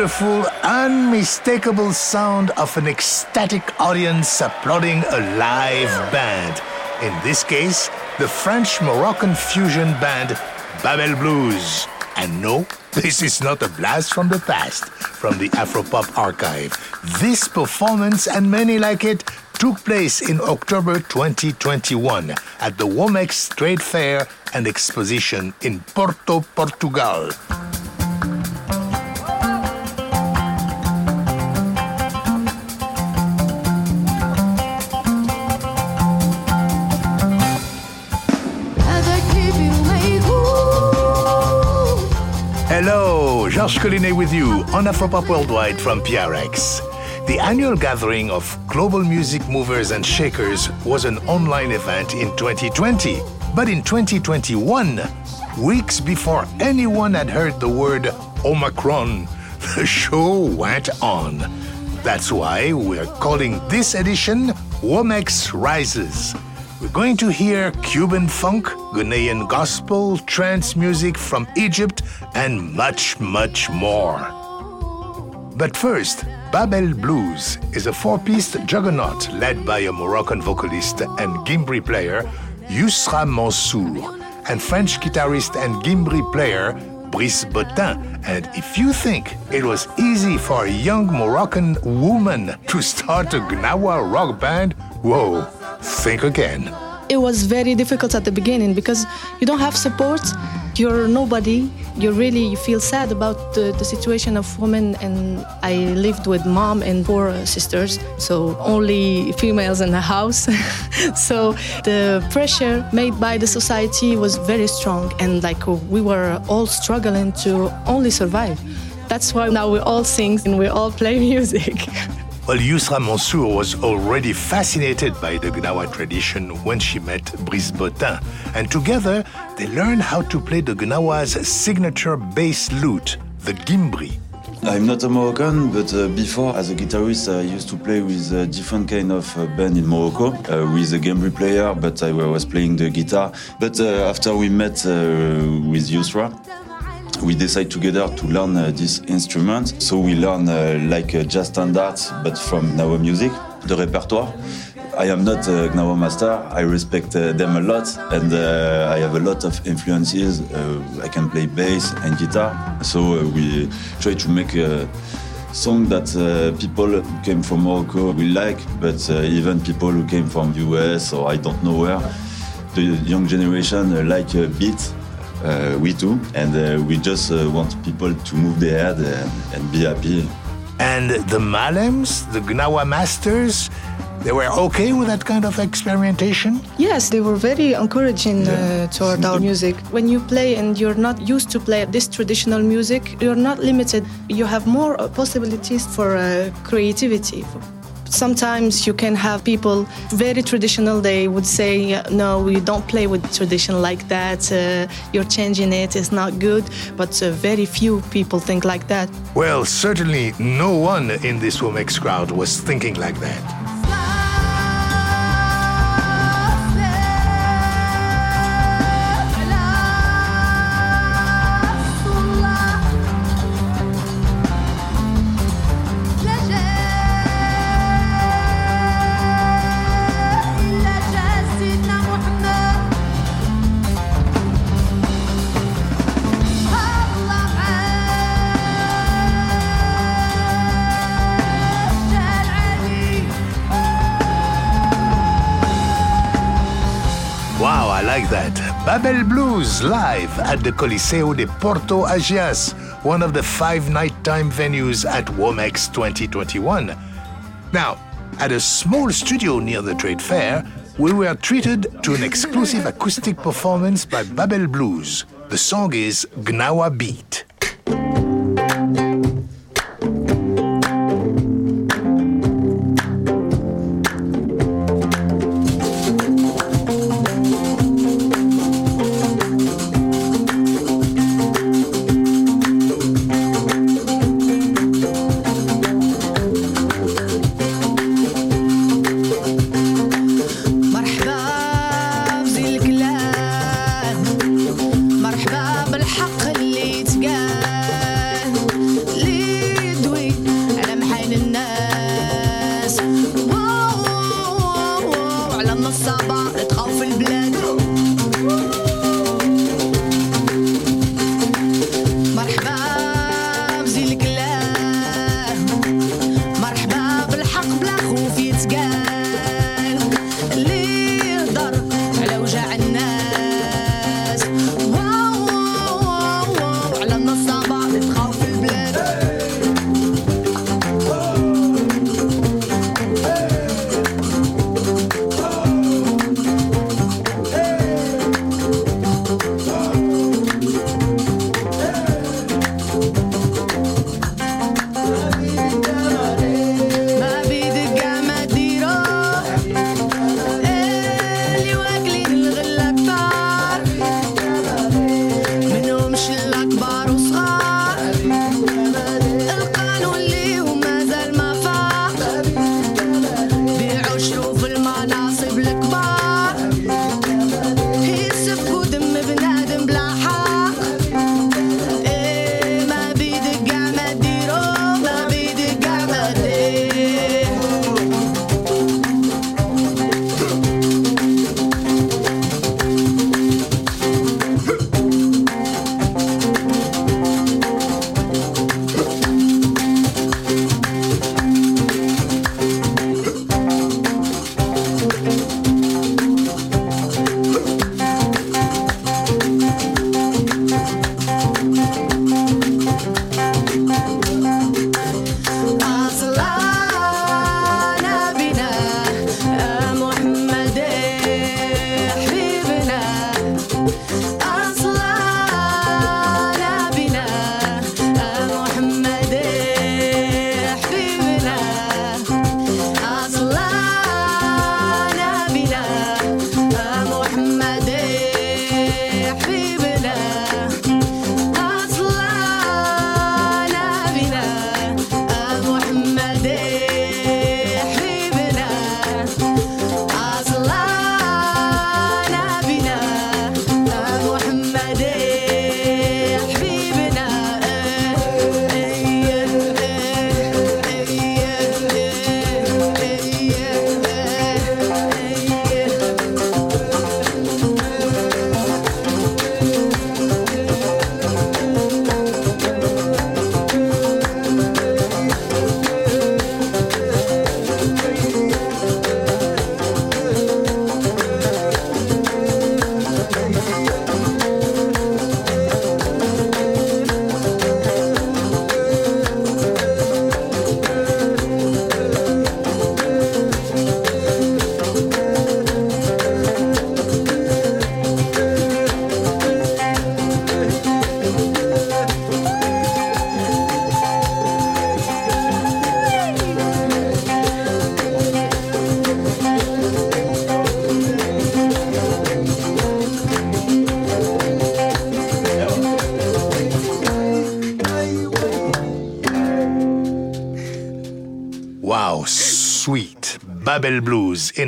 wonderful, unmistakable sound of an ecstatic audience applauding a live band. In this case, the French Moroccan fusion band Bab L' Bluz. And no, this is not a blast from the past, from the Afropop archive. This performance and many like it took place in October 2021 at the Womex Trade Fair and Exposition in Porto, Portugal. Georges Collinet with you on Afropop Worldwide from PRX. The annual gathering of global music movers and shakers was an online event in 2020. But in 2021, weeks before anyone had heard the word Omicron, the show went on. That's why we're calling this edition Womex Rises. We're going to hear Cuban funk, Ghanaian gospel, trance music from Egypt, and much, much more. But first, Bab L' Bluz is a four piece juggernaut led by a Moroccan vocalist and gimbri player, Yousra Mansour, and French guitarist and gimbri player, Brice Bottin. And if you think it was easy for a young Moroccan woman to start a Gnawa rock band, whoa, think again. It was very difficult at the beginning because you don't have support, you're nobody, you really you feel sad about the, the situation of women. And I lived with mom and four sisters, so only females in the house. so the pressure made by the society was very strong, and like we were all struggling to only survive. That's why now we all sing and we all play music. Well, Yousra Mansour was already fascinated by the Gnawa tradition when she met Brice Bottin, and together they learned how to play the Gnawa's signature bass lute, the gimbri. I'm not a Moroccan, but uh, before, as a guitarist, I used to play with a different kind of uh, band in Morocco, uh, with a gimbri player, but I was playing the guitar. But uh, after we met uh, with Yousra, we decide together to learn uh, this instrument. So we learn uh, like uh, jazz standards, but from Gnawa music, the repertoire. I am not a Gnawa master. I respect uh, them a lot, and uh, I have a lot of influences. Uh, I can play bass and guitar, so we try to make a song that people who came from Morocco will like, but even people who came from the US or I don't know where, the young generation like beats uh, we do, and uh, we just uh, want people to move their head and, and, be happy. And the Malems, the Gnawa masters, they were okay with that kind of experimentation? Yes, they were very encouraging yeah. uh, toward our music. When you play and you're not used to play this traditional music, you're not limited. You have more possibilities for uh, creativity. Sometimes you can have people very traditional. They would say, "No, we don't play with tradition like that. Uh, you're changing it. It's not good." But uh, very few people think like that. Well, certainly no one in this Womex crowd was thinking like that. Bab L' Bluz live at the Coliseu de Porto Ageas, one of the five nighttime venues at Womex 2021. Now, at a small studio near the trade fair, we were treated to an exclusive acoustic performance by Bab L' Bluz. The song is Gnawa Beat.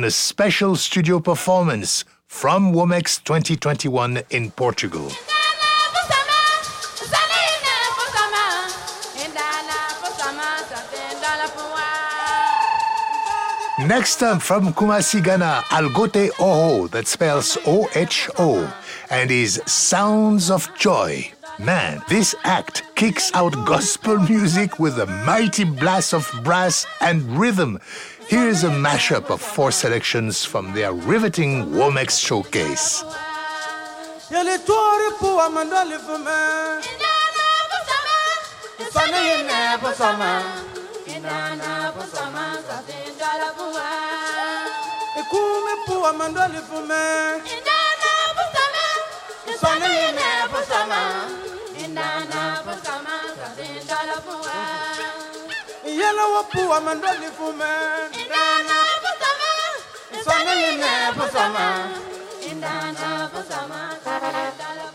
In a special studio performance from Womex 2021 in Portugal. Next up from Kumasi, Ghana, Alogte Oho, that spells O H O, and is Sounds of Joy. Man, this act kicks out gospel music with a mighty blast of brass and rhythm. Here's a mashup of four selections from their riveting Womex showcase. I'm a dolly for man. Sana yine bu zaman indana zaman Wow,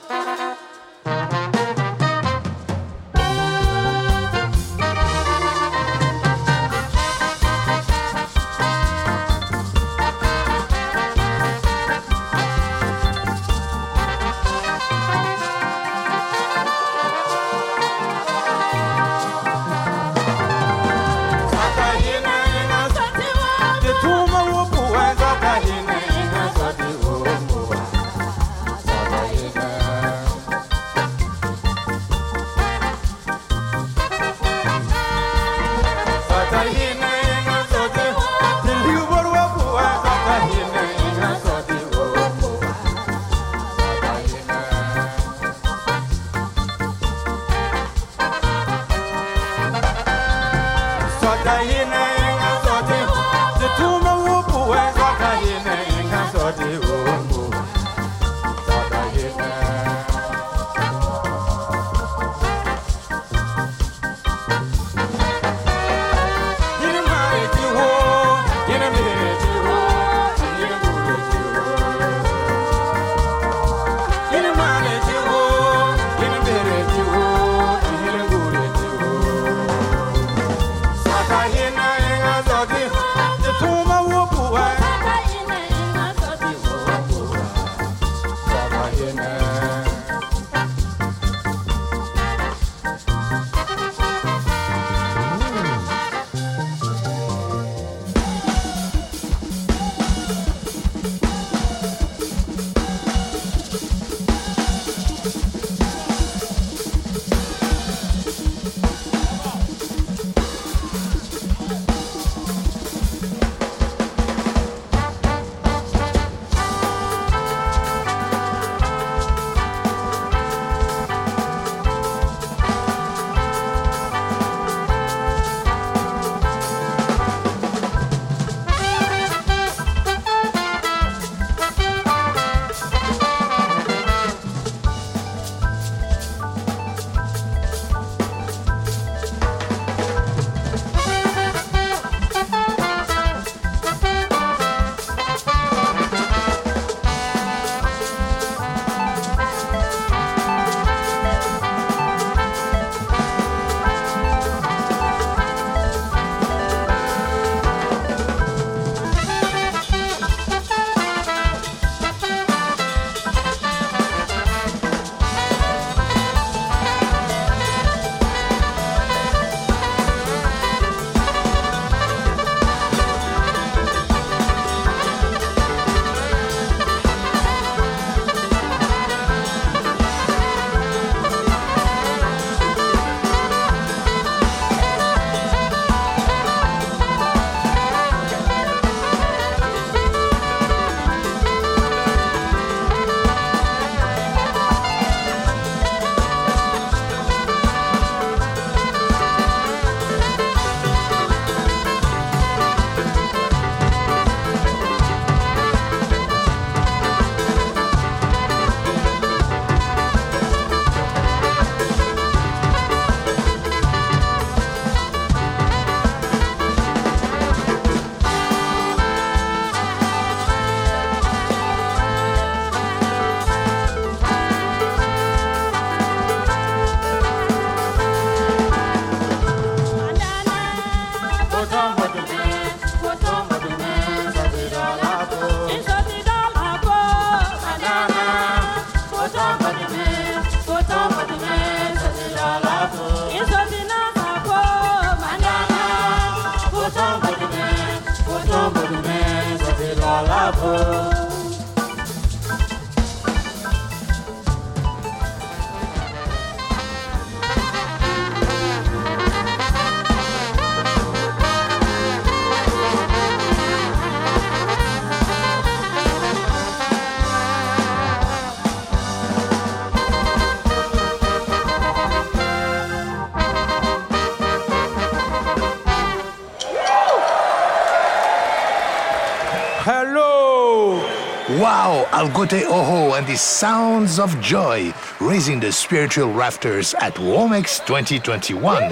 Alogte Oho and the sounds of joy raising the spiritual rafters at Womex 2021.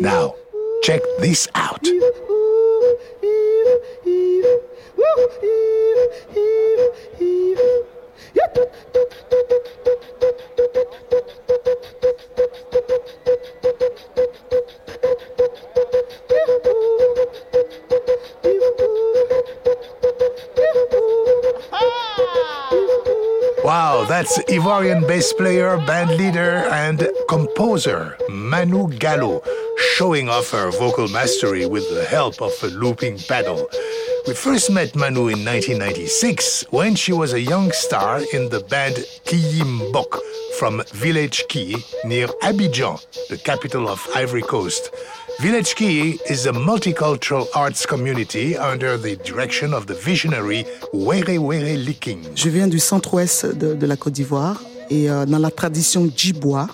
Now, check this out. That's Ivorian bass player, band leader, and composer Manu Gallo showing off her vocal mastery with the help of a looping pedal. We first met Manu in 1996 when she was a young star in the band Ki-Yi M'Bock from Village Ki near Abidjan, the capital of Ivory Coast. Village Ki is a multicultural arts community under the direction of the visionary Were Were Liking. Je viens du centre-ouest de, de la Côte d'Ivoire et euh, dans la tradition djibois,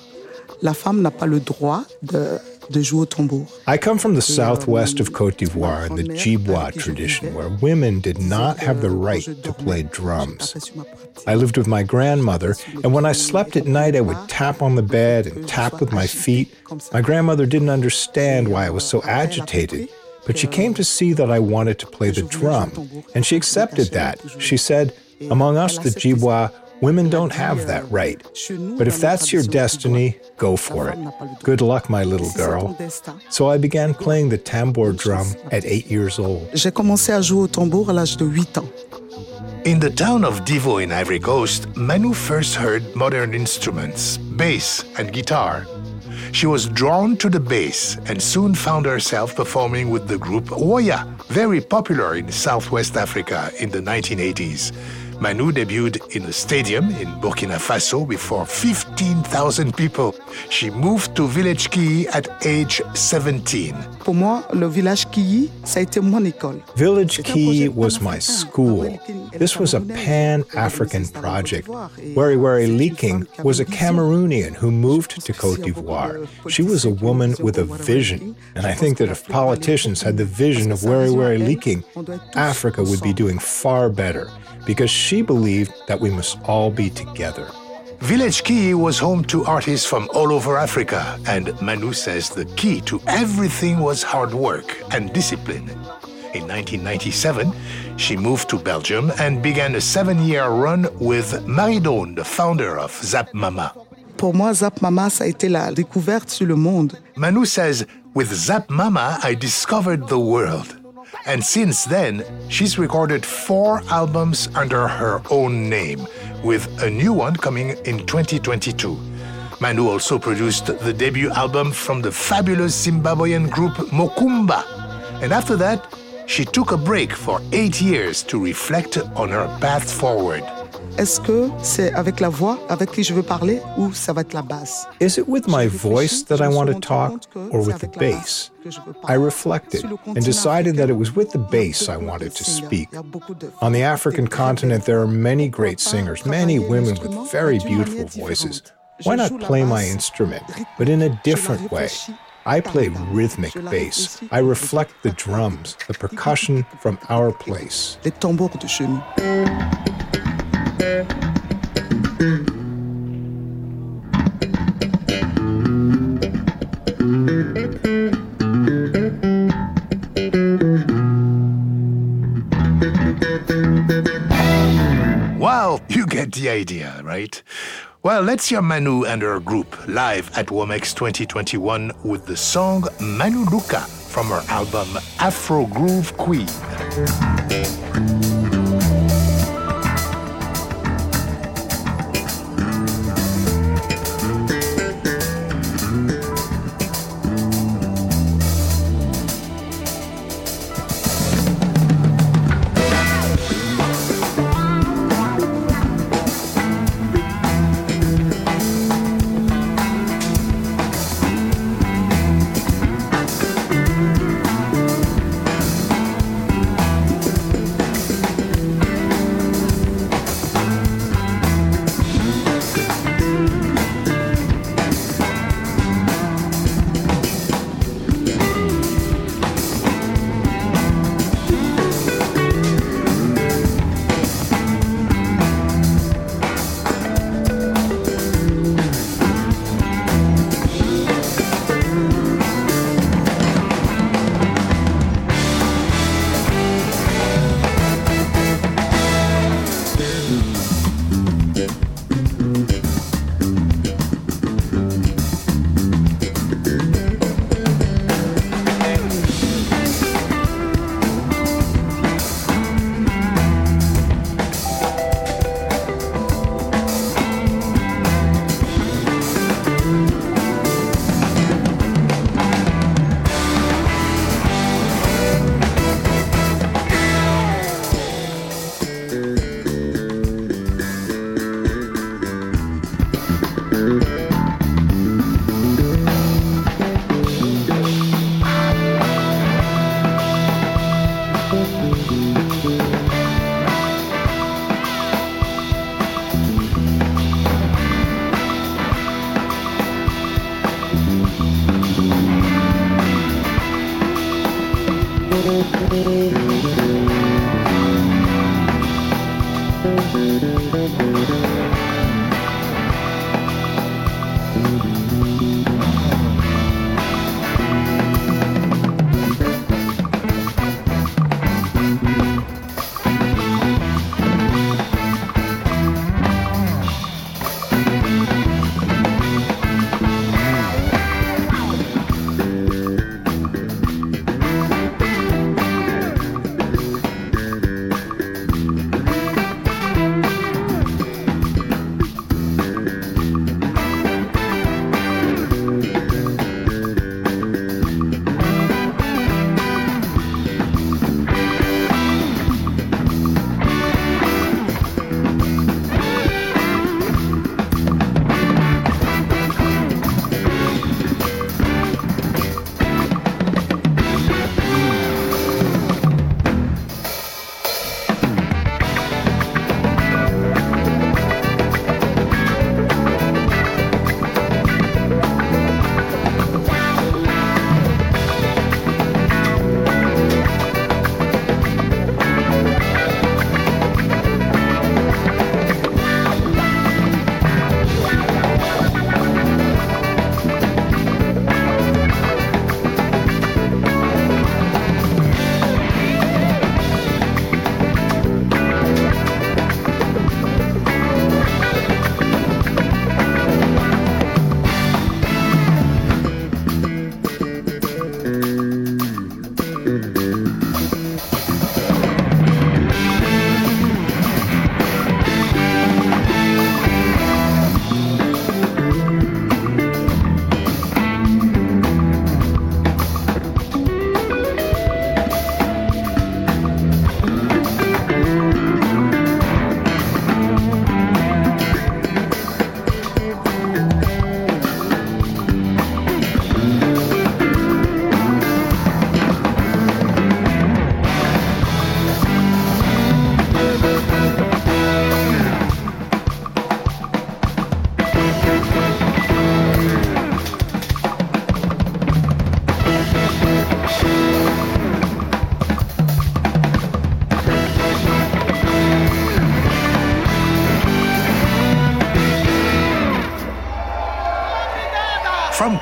la femme n'a pas le droit de, de jouer au tambour. I come from the southwest of Cote d'Ivoire in the Djibois tradition, where women did not have the right to play drums. I lived with my grandmother, and when I slept at night, I would tap on the bed and tap with my feet. My grandmother didn't understand why I was so agitated, but she came to see that I wanted to play the drum, and she accepted that. She said, Among us, the Djibois, women don't have that right. But if that's your destiny, go for it. Good luck, my little girl. So I began playing the tambour drum at eight years old. J'ai commencé à jouer au tambour à l'âge de 8 ans. In the town of Divo in Ivory Coast, Manu first heard modern instruments, bass and guitar. She was drawn to the bass and soon found herself performing with the group Oya, very popular in Southwest Africa in the 1980s. Manu debuted in a stadium in Burkina Faso before 15,000 people. She moved to Village Ki at age 17. Pour moi, le village Kiyi, ça a été mon école. Village was my school. This was a pan African project. Were Were Liking was a Cameroonian who moved to Cote d'Ivoire. She was a woman with a vision, and I think that if politicians had the vision of Were Were Liking, Africa would be doing far better because she believed that we must all be together. Village Key was home to artists from all over Africa, and Manu says the key to everything was hard work and discipline. In 1997, she moved to Belgium and began a seven year run with Marie Daulne, the founder of Zap Mama. Pour moi, Zap Mama, ça a été la découverte sur le monde. Manu says, With Zap Mama, I discovered the world. And since then, she's recorded four albums under her own name, with a new one coming in 2022. Manu also produced the debut album from the fabulous Zimbabwean group Mokoomba. And after that, she took a break for eight years to reflect on her path forward. Est-ce que c'est avec la voix avec qui je veux parler ou ça va être la basse Is it with my voice that I want to talk or with the bass? I reflected and decided that it was with the bass I wanted to speak. On the African continent, there are many great singers, many women with very beautiful voices. Why not play my instrument, but in a different way? I play rhythmic bass. I reflect the drums, the percussion from our place. Les tambours de chez nous. Wow, you get the idea, right? Well, let's hear Manu and her group live at Womex 2021 with the song Manu Luka from her album Afro Groove Queen.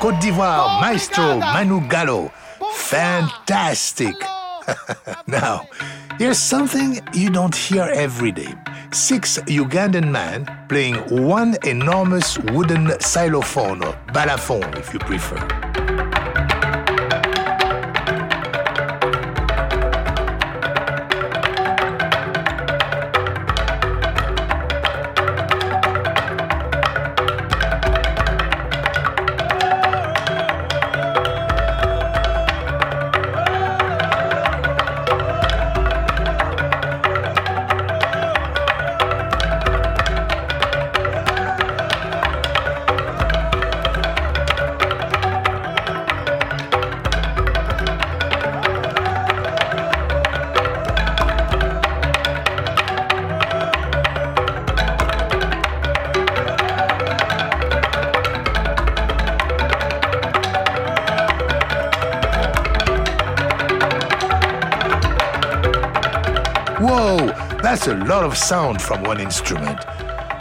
Côte d'Ivoire, Maestro Manu Gallo. Fantastic. now, here's something you don't hear every day. Six Ugandan men playing one enormous wooden xylophone or balafon if you prefer. That's a lot of sound from one instrument.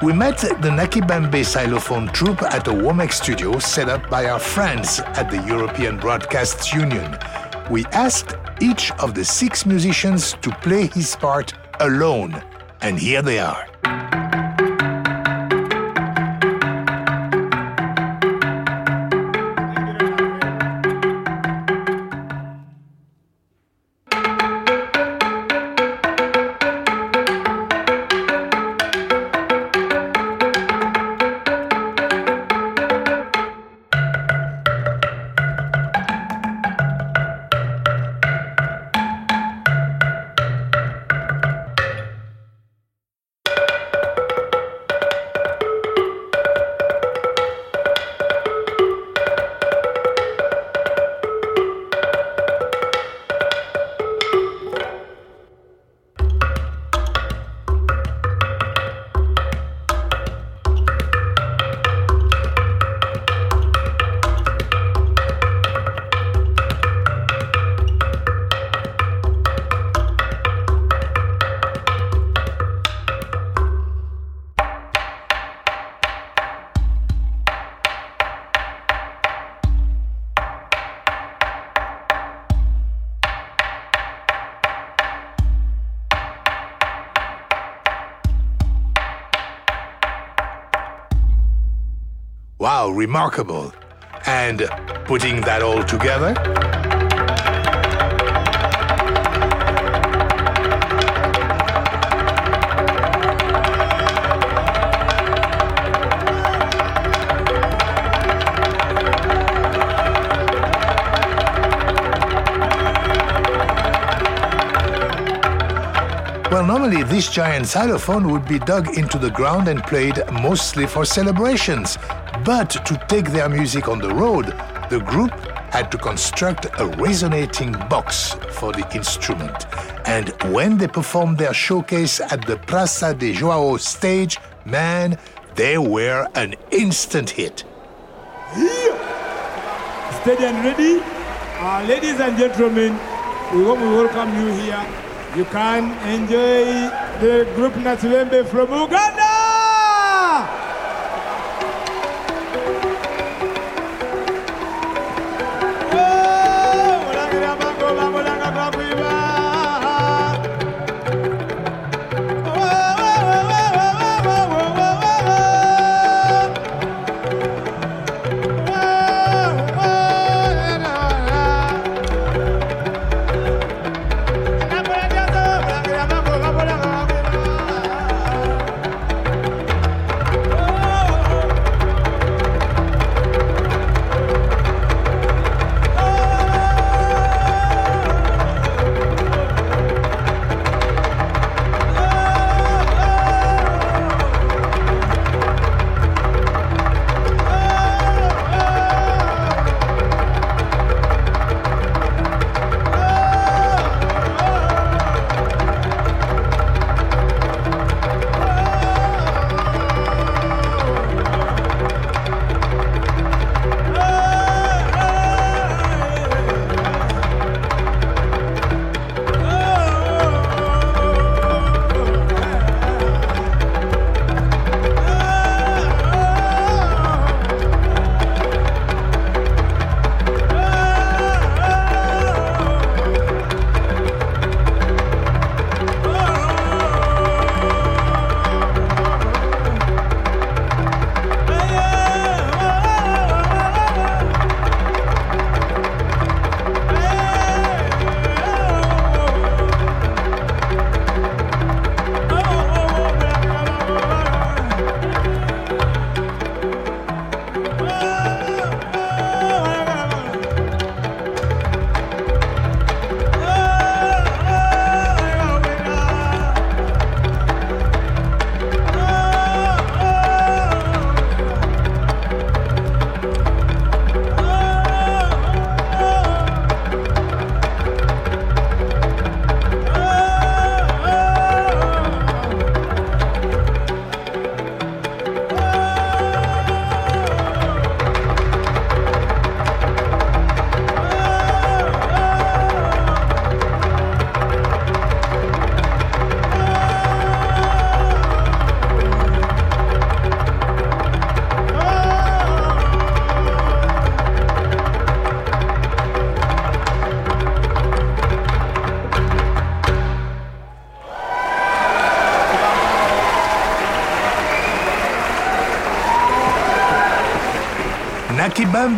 We met the Nakibembe xylophone troupe at a Womex studio set up by our friends at the European Broadcast Union. We asked each of the six musicians to play his part alone, and here they are. Wow, remarkable. And putting that all together, Well, normally this giant xylophone would be dug into the ground and played mostly for celebrations. But to take their music on the road, the group had to construct a resonating box for the instrument. And when they performed their showcase at the Praça de João stage, man, they were an instant hit. Here, and ready. Uh, ladies and gentlemen, we want to welcome you here. You can enjoy the group Natulembe from Uganda.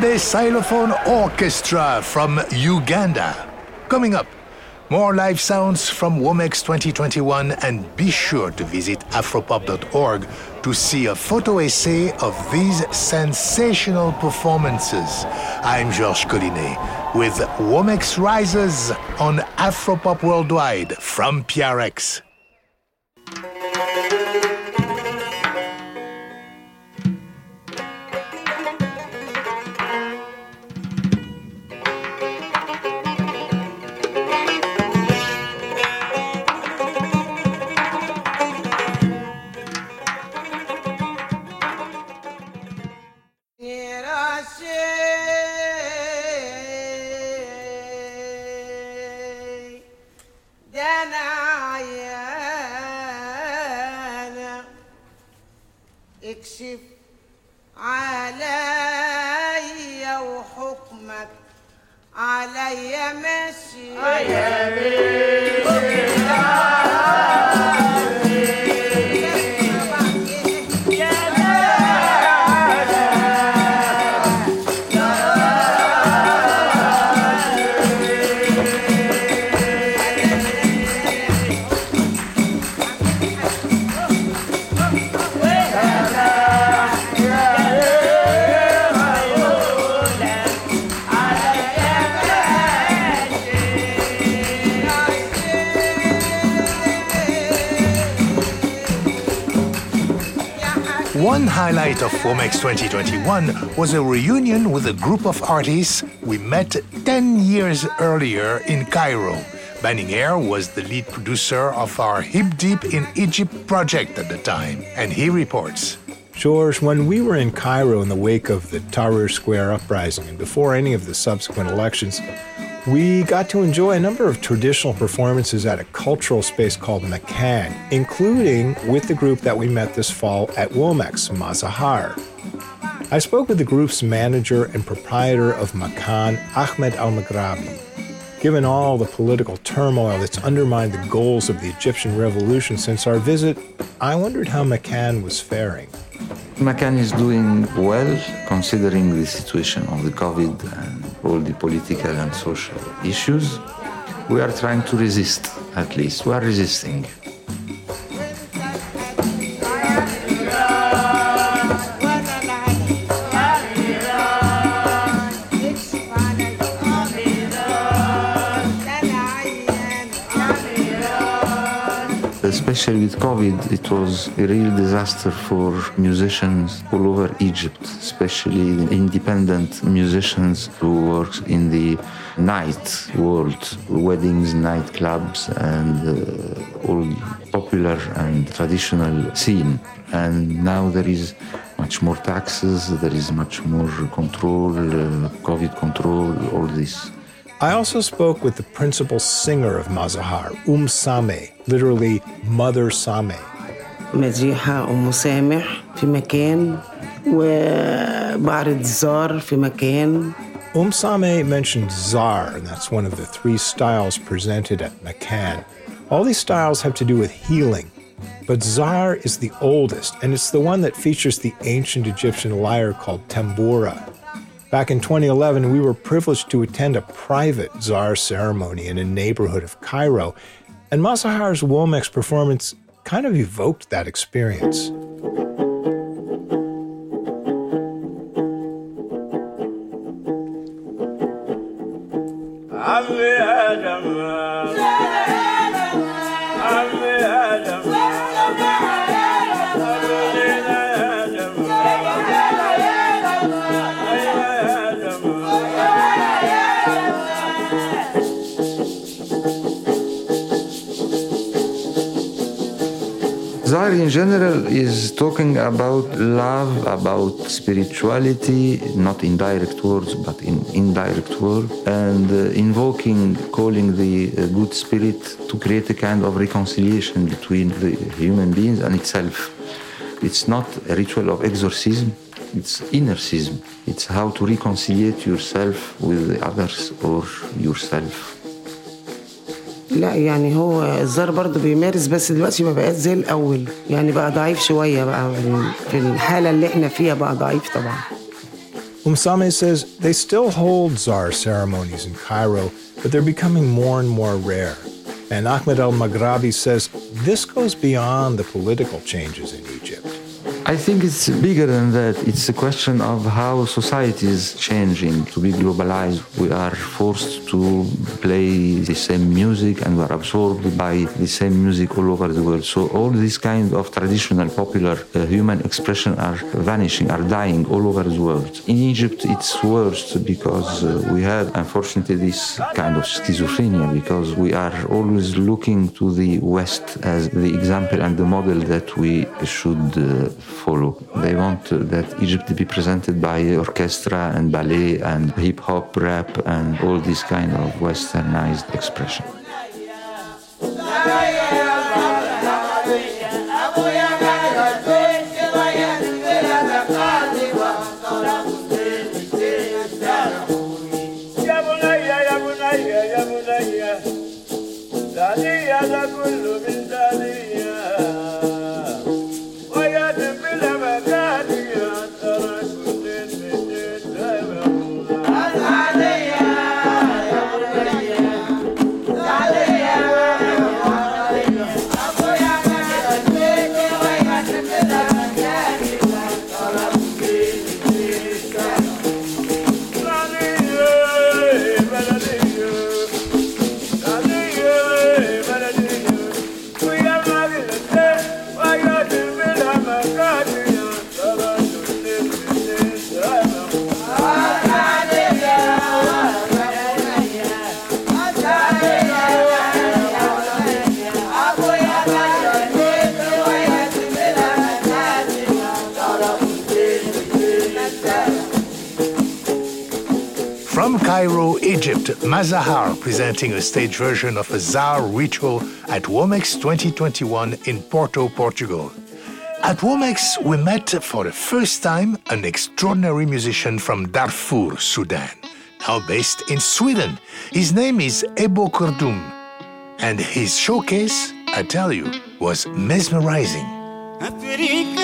Nakibembe Xylophone Orchestra from Uganda. Coming up, more live sounds from Womex 2021 and be sure to visit afropop.org to see a photo essay of these sensational performances. I'm Georges Collinet with Womex Rises on Afropop Worldwide from PRX. Highlight of Womex 2021 was a reunion with a group of artists we met 10 years earlier in Cairo. Banning Eyre was the lead producer of our Hip Deep in Egypt project at the time, and he reports. George, when we were in Cairo in the wake of the Tahrir Square uprising and before any of the subsequent elections, we got to enjoy a number of traditional performances at a cultural space called Makan, including with the group that we met this fall at Womex, Mazahar. I spoke with the group's manager and proprietor of Makan, Ahmed Al Maghrabi. Given all the political turmoil that's undermined the goals of the Egyptian revolution since our visit, I wondered how Makan was faring. Makan is doing well considering the situation of the COVID and all the political and social issues. We are trying to resist, at least. We are resisting. Especially with COVID, it was a real disaster for musicians all over Egypt, especially independent musicians who work in the night world, weddings, nightclubs, and uh, all popular and traditional scene. And now there is much more taxes, there is much more control, uh, COVID control, all this. I also spoke with the principal singer of Mazahar, Um Sameh, literally Mother Sameh. مديحة أم سامح في مكان وبعرض زار في مكان Um Sameh mentioned Zar, and that's one of the three styles presented at Makan. All these styles have to do with healing, but Zar is the oldest, and it's the one that features the ancient Egyptian lyre called tambura. Back in 2011, we were privileged to attend a private Zar ceremony in a neighborhood of Cairo, and Mazahar's Womex performance kind of evoked that experience. Zar in general is talking about love, about spirituality, not in direct words, but in indirect words, and uh, invoking, calling the uh, good spirit to create a kind of reconciliation between the human beings and itself. It's not a ritual of exorcism, it's innercism. It's how to reconciliate yourself with the others or yourself. لا يعني هو الزار برضه بيمارس بس دلوقتي ما بقاش زي الأول يعني بقى ضعيف شوية بقى في الحاله اللي إحنا فيها بقى ضعيف طبعا Umsame says they still hold Zar ceremonies in Cairo, but they're becoming more and more rare. And Ahmed al Maghrabi says this goes beyond the political changes in Egypt. I think it's bigger than that. It's a question of how society is changing. To be globalized, we are forced to play the same music and we're absorbed by the same music all over the world. So all these kind of traditional, popular uh, human expression are vanishing, are dying all over the world. In Egypt, it's worse because uh, we have, unfortunately, this kind of schizophrenia because we are always looking to the West as the example and the model that we should uh, follow. They want that Egypt be presented by orchestra and ballet and hip hop, rap, and all this kind of westernized expression. From Cairo, Egypt, Mazahar presenting a stage version of a Zar ritual at Womex 2021 in Porto, Portugal. At Womex, we met for the first time an extraordinary musician from Darfur, Sudan, now based in Sweden. His name is Ebo Krdum, and his showcase, I tell you, was mesmerizing. Africa,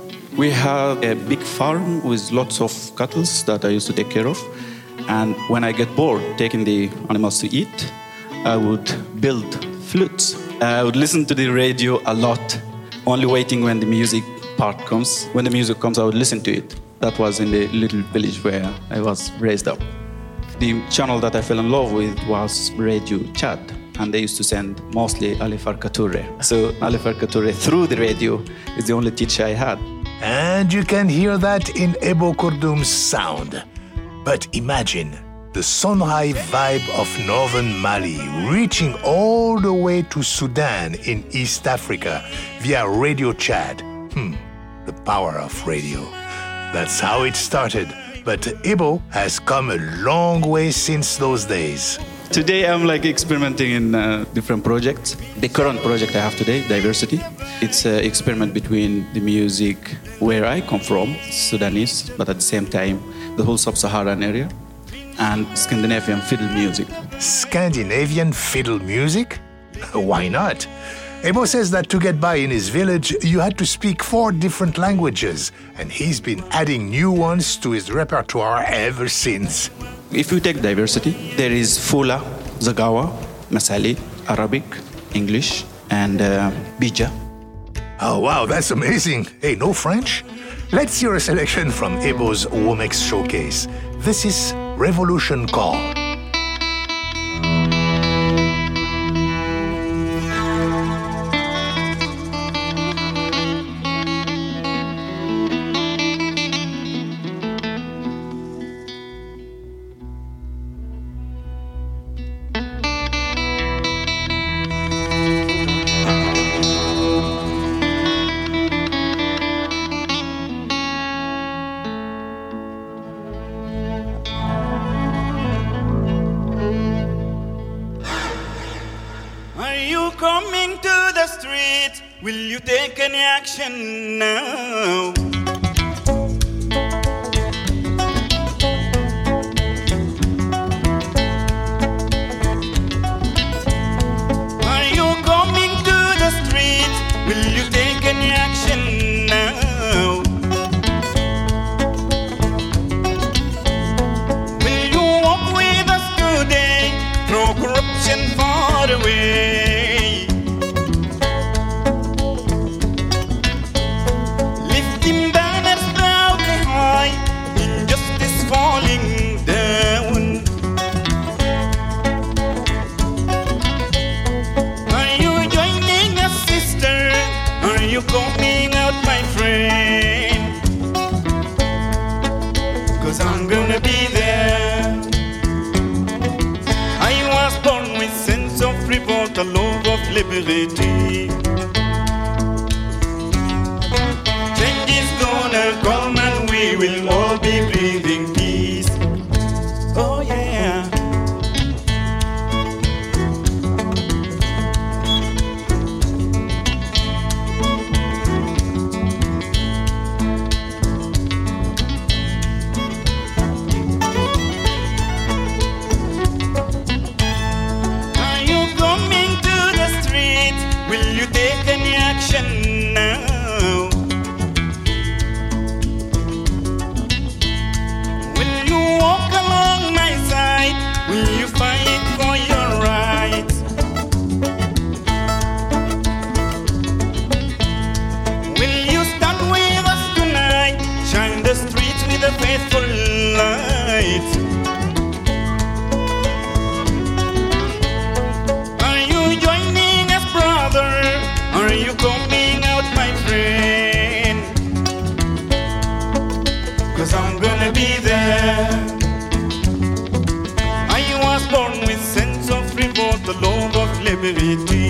we had a big farm with lots of cattle that I used to take care of. And when I get bored taking the animals to eat, I would build flutes. I would listen to the radio a lot, only waiting when the music part comes. When the music comes, I would listen to it. That was in the little village where I was raised up. The channel that I fell in love with was Radio Chad and they used to send mostly Ali Farka Touré. So Ali Farka Touré through the radio is the only teacher I had. And you can hear that in Ebo Krdum's sound. But imagine the Songhai vibe of northern Mali reaching all the way to Sudan in East Africa via Radio Chad. Hmm, the power of radio. That's how it started. But Ebo has come a long way since those days. Today I'm like experimenting in uh, different projects. The current project I have today, Diversity, it's an experiment between the music where I come from, Sudanese, but at the same time the whole sub-Saharan area, and Scandinavian fiddle music. Scandinavian fiddle music? Why not? Ebo says that to get by in his village, you had to speak four different languages, and he's been adding new ones to his repertoire ever since. If you take diversity, there is Fula, Zaghawa, Masali, Arabic, English, and uh, Bija. Oh, wow, that's amazing. Hey, no French? Let's hear a selection from Ebo's Womex showcase. This is Revolution Call. Born with sense of revolt, the love of liberty.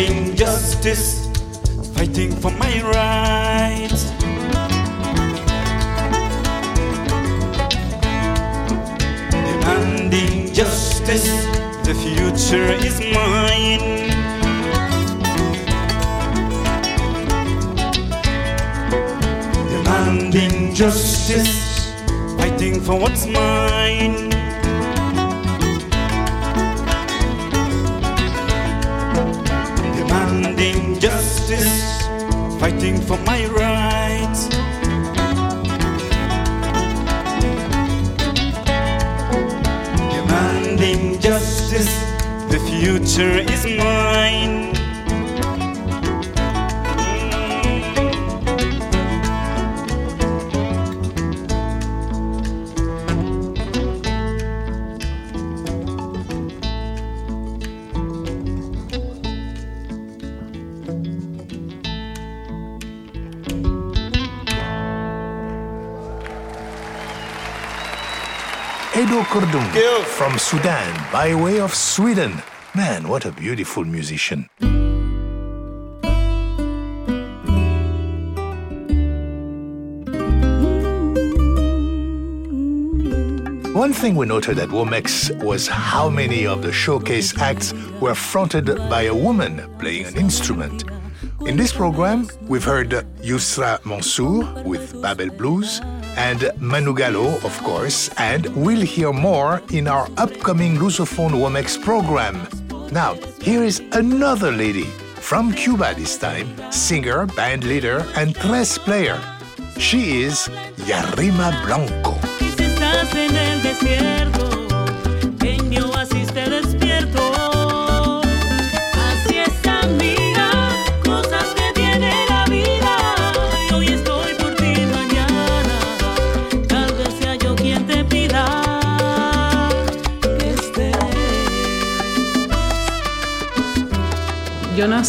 Demanding justice, fighting for my rights. Demanding justice, the future is mine. demanding justice, fighting for what's mine. Justice, fighting for my rights. Demanding justice, the future is mine. Ebo Krdum from Sudan by way of Sweden. Man, what a beautiful musician. One thing we noted at Womex was how many of the showcase acts were fronted by a woman playing an instrument. In this program, we've heard Yusra Mansour with Bab L' Bluz and Manou Gallo, of course, and we'll hear more in our upcoming Lusophone Womex program. Now, here is another lady from Cuba this time, singer, band leader, and tres player. She is Yarima Blanco.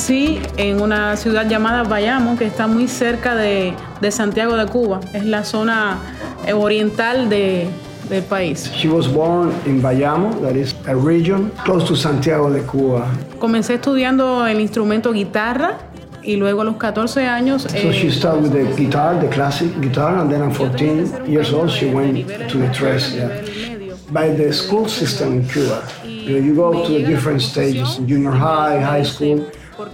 Nací en una ciudad llamada Bayamo, que está muy cerca de, de Santiago de Cuba. Es la zona eh, oriental de- del país. She was born in Bayamo, that is a region close to Santiago de Cuba. Comencé estudiando el instrumento guitarra y luego a los 14 años... So eh, she started with the guitar, the classic guitar, and then at 14 years old she went to the tres. Yeah. By the school system in Cuba, you, know, you go to the different stages, junior high, high school,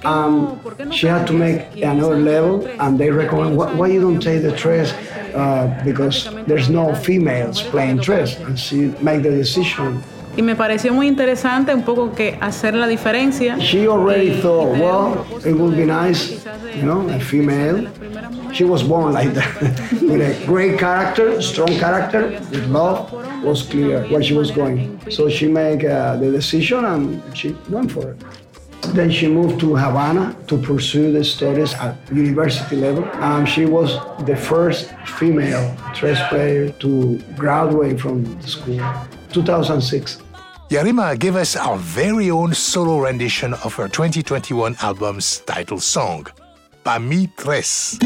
Um, she had to make another level, and they recommend why, why you don't take the tres uh, because there's no females playing tres, and she make the decision. Y me pareció muy interesante un poco que hacer la diferencia. She already thought, well, it would be nice, you know, a female. She was born like that, with a great character, strong character, with love. Was clear where she was going, so she made uh, the decision and she went for it. Then she moved to Havana to pursue the studies at university level. And she was the first female tres player to graduate from the school. 2006. Yarima gave us our very own solo rendition of her 2021 album's title song, Pa Mi Tres.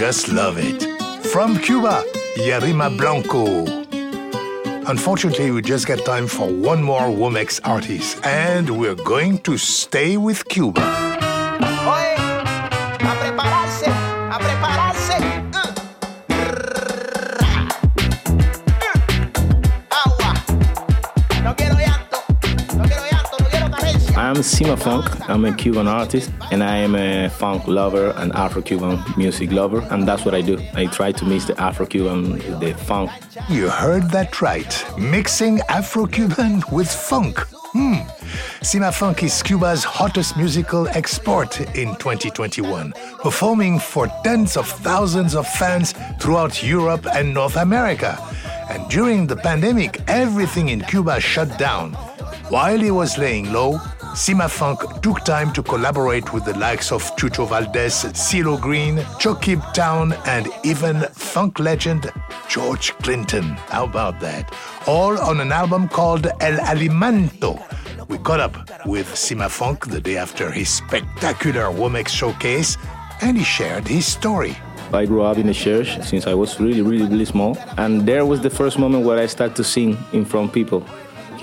Just love it? From Cuba, Yarima Blanco. Unfortunately, we just got time for one more Womex artist, and we're going to stay with Cuba. Cimafunk. I'm a Cuban artist and I am a funk lover and Afro Cuban music lover. And that's what I do. I try to mix the Afro Cuban with the funk. You heard that right. Mixing Afro Cuban with funk. Hmm. Cimafunk is Cuba's hottest musical export in 2021, performing for tens of thousands of fans throughout Europe and North America. And during the pandemic, everything in Cuba shut down. While he was laying low, Cimafunk took time to collaborate with the likes of Chucho Valdés, CeeLo Green, ChocQuibTown, and even funk legend George Clinton. How about that? All on an album called El Alimento. We caught up with Cimafunk the day after his spectacular Womex showcase, and he shared his story. I grew up in the church since I was really, really, really small. And there was the first moment where I started to sing in front of people.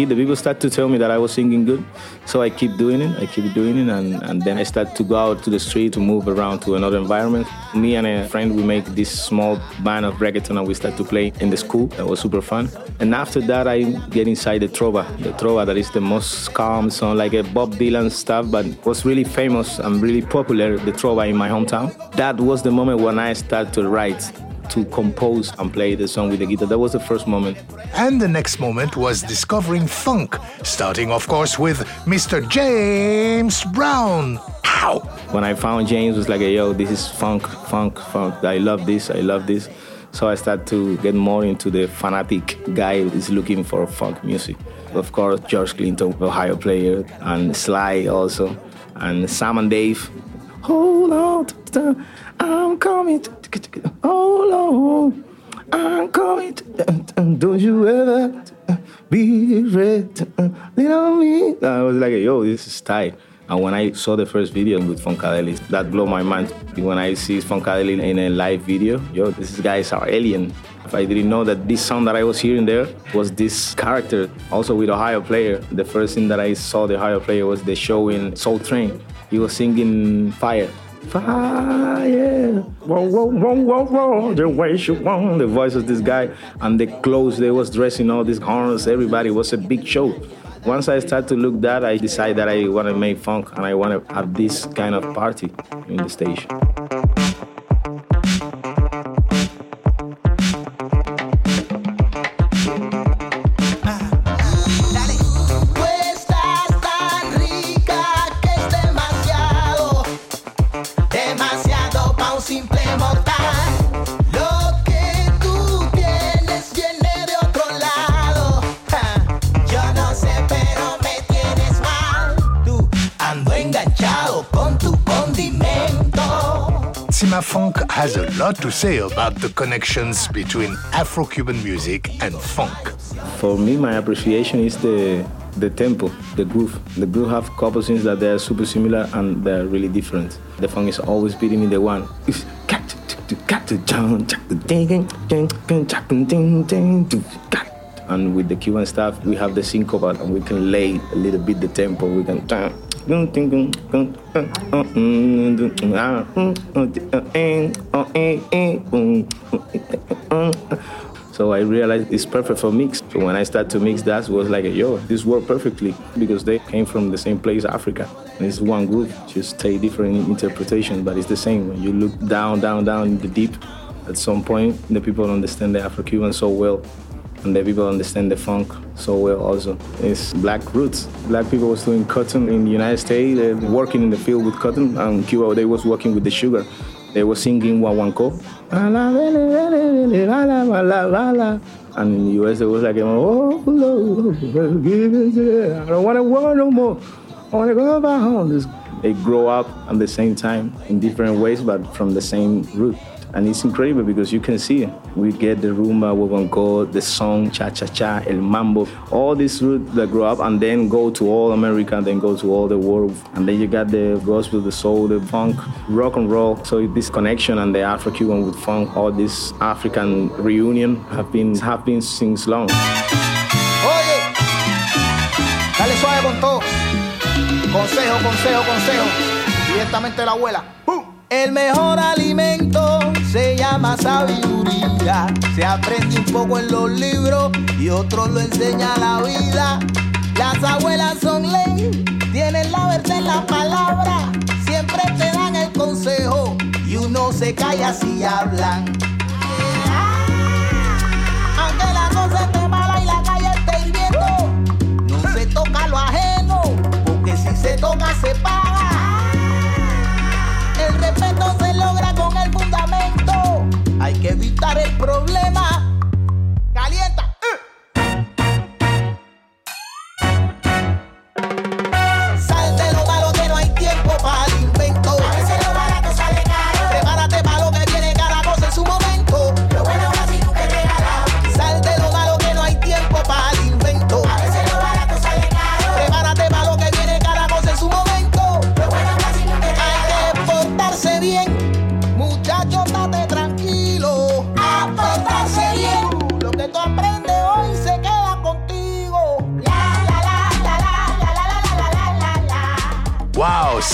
The people start to tell me that I was singing good. So I keep doing it, I keep doing it, and, and then I start to go out to the street to move around to another environment. Me and a friend, we make this small band of reggaeton and we start to play in the school. That was super fun. And after that, I get inside the trova. The trova that is the most calm song, like a Bob Dylan stuff, but was really famous and really popular, the trova in my hometown. That was the moment when I started to write to compose and play the song with the guitar. That was the first moment. And the next moment was discovering funk, starting, of course, with Mr. James Brown. Ow! When I found James, it was like, yo, this is funk, funk, funk. I love this, I love this. So I started to get more into the fanatic guy who is looking for funk music. Of course, George Clinton, Ohio player, and Sly also, and Sam and Dave. Hold on, I'm coming. Oh, Hold on, I'm coming. Don't you ever be ready, uh, little me. I was like, yo, this is tight. And when I saw the first video with Funkadelic, that blew my mind. When I see Funkadelic in a live video, yo, these guys are alien. If I didn't know that this sound that I was hearing there was this character. Also with Ohio player, the first thing that I saw the Ohio player was the show in Soul Train. He was singing Fire. Fire, whoa, whoa, whoa, whoa, whoa, the way she won. The voice of this guy and the clothes they was dressing, all these horns, everybody was a big show. Once I start to look that, I decide that I want to make funk and I want to have this kind of party in the station. Cimafunk has a lot to say about the connections between Afro Cuban music and funk. For me, my appreciation is the the tempo, the groove. The groove have couple things that they're super similar and they're really different. The funk is always beating me the one. It's and with the Cuban stuff, we have the syncopal and we can lay a little bit the tempo. We can So I realized it's perfect for mix. So when I started to mix that, was like, yo, this worked perfectly because they came from the same place, Africa. And it's one group, just take different interpretations, but it's the same. When you look down, down, down in the deep, at some point, the people understand the Afro-Cuban so well and the people understand the funk so well also. It's black roots. Black people was doing cotton in the United States, were working in the field with cotton, and Cuba they was working with the sugar. They were singing guaguancó. And in the US, it was like, oh, Lord, I don't want to war no more. I want to go back home. They grow up at the same time in different ways, but from the same root. And it's incredible because you can see. We get the rumba, guaguancó, the song, cha-cha-cha, el mambo, all these roots that grow up and then go to all America, and then go to all the world. And then you got the gospel, the soul, the funk, rock and roll. So this connection and the Afro-Cuban with funk, all this African reunion have been have been since long. Oye, dale suave con todo. Consejo, consejo, consejo. Directamente la abuela. ¡Pum! El mejor alimento se llama sabiduría. Se aprende un poco en los libros y otros lo enseña la vida. Las abuelas son ley, tienen la verdad en la palabra. Siempre te dan el consejo y uno se calla si hablan. Aunque la cosa esté mala y la calle esté hirviendo, no se toca lo ajeno, porque si se toca se paga. solventar el problema.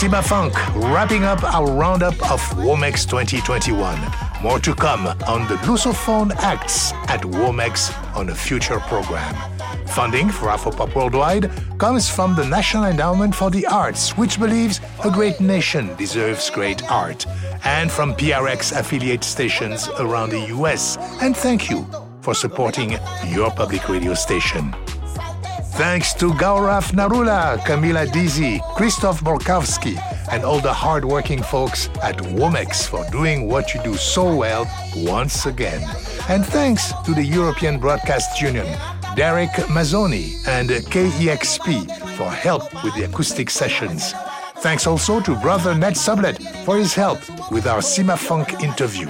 Cimafunk, wrapping up our roundup of Womex 2021. More to come on the Lusophone acts at Womex on a future program. Funding for Afropop Worldwide comes from the National Endowment for the Arts, which believes a great nation deserves great art. and from PRX affiliate stations around the US. And thank you for supporting your public radio station. Thanks to Gaurav Narula, Camila Dizi, Christoph Borkowski, and all the hardworking folks at Womex for doing what you do so well once again. And thanks to the European Broadcast Union, Derek Mazzoni, and KEXP for help with the acoustic sessions. Thanks also to brother Ned Sublette for his help with our Cimafunk interview.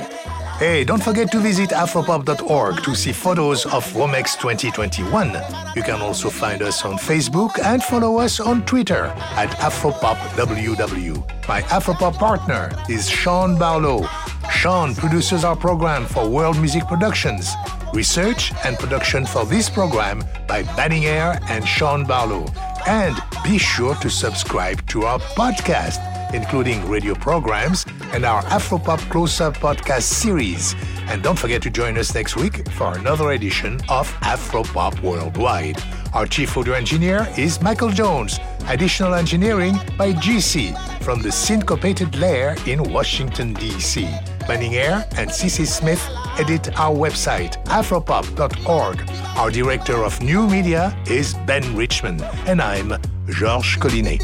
Hey, don't forget to visit afropop.org to see photos of Womex 2021. You can also find us on Facebook and follow us on Twitter at AfropopWW. My Afropop partner is Sean Barlow. Sean produces our program for World Music Productions. Research and production for this program by Banning Eyre and Sean Barlow. And be sure to subscribe to our podcast including radio programs and our Afropop Close Up podcast series. And don't forget to join us next week for another edition of Afropop Worldwide. Our chief audio engineer is Michael Jones. Additional engineering by GC from the Syncopated Lair in Washington, D.C. Banning Eyre and CC Smith edit our website, afropop.org. Our director of new media is Ben Richmond, and I'm Georges Collinet.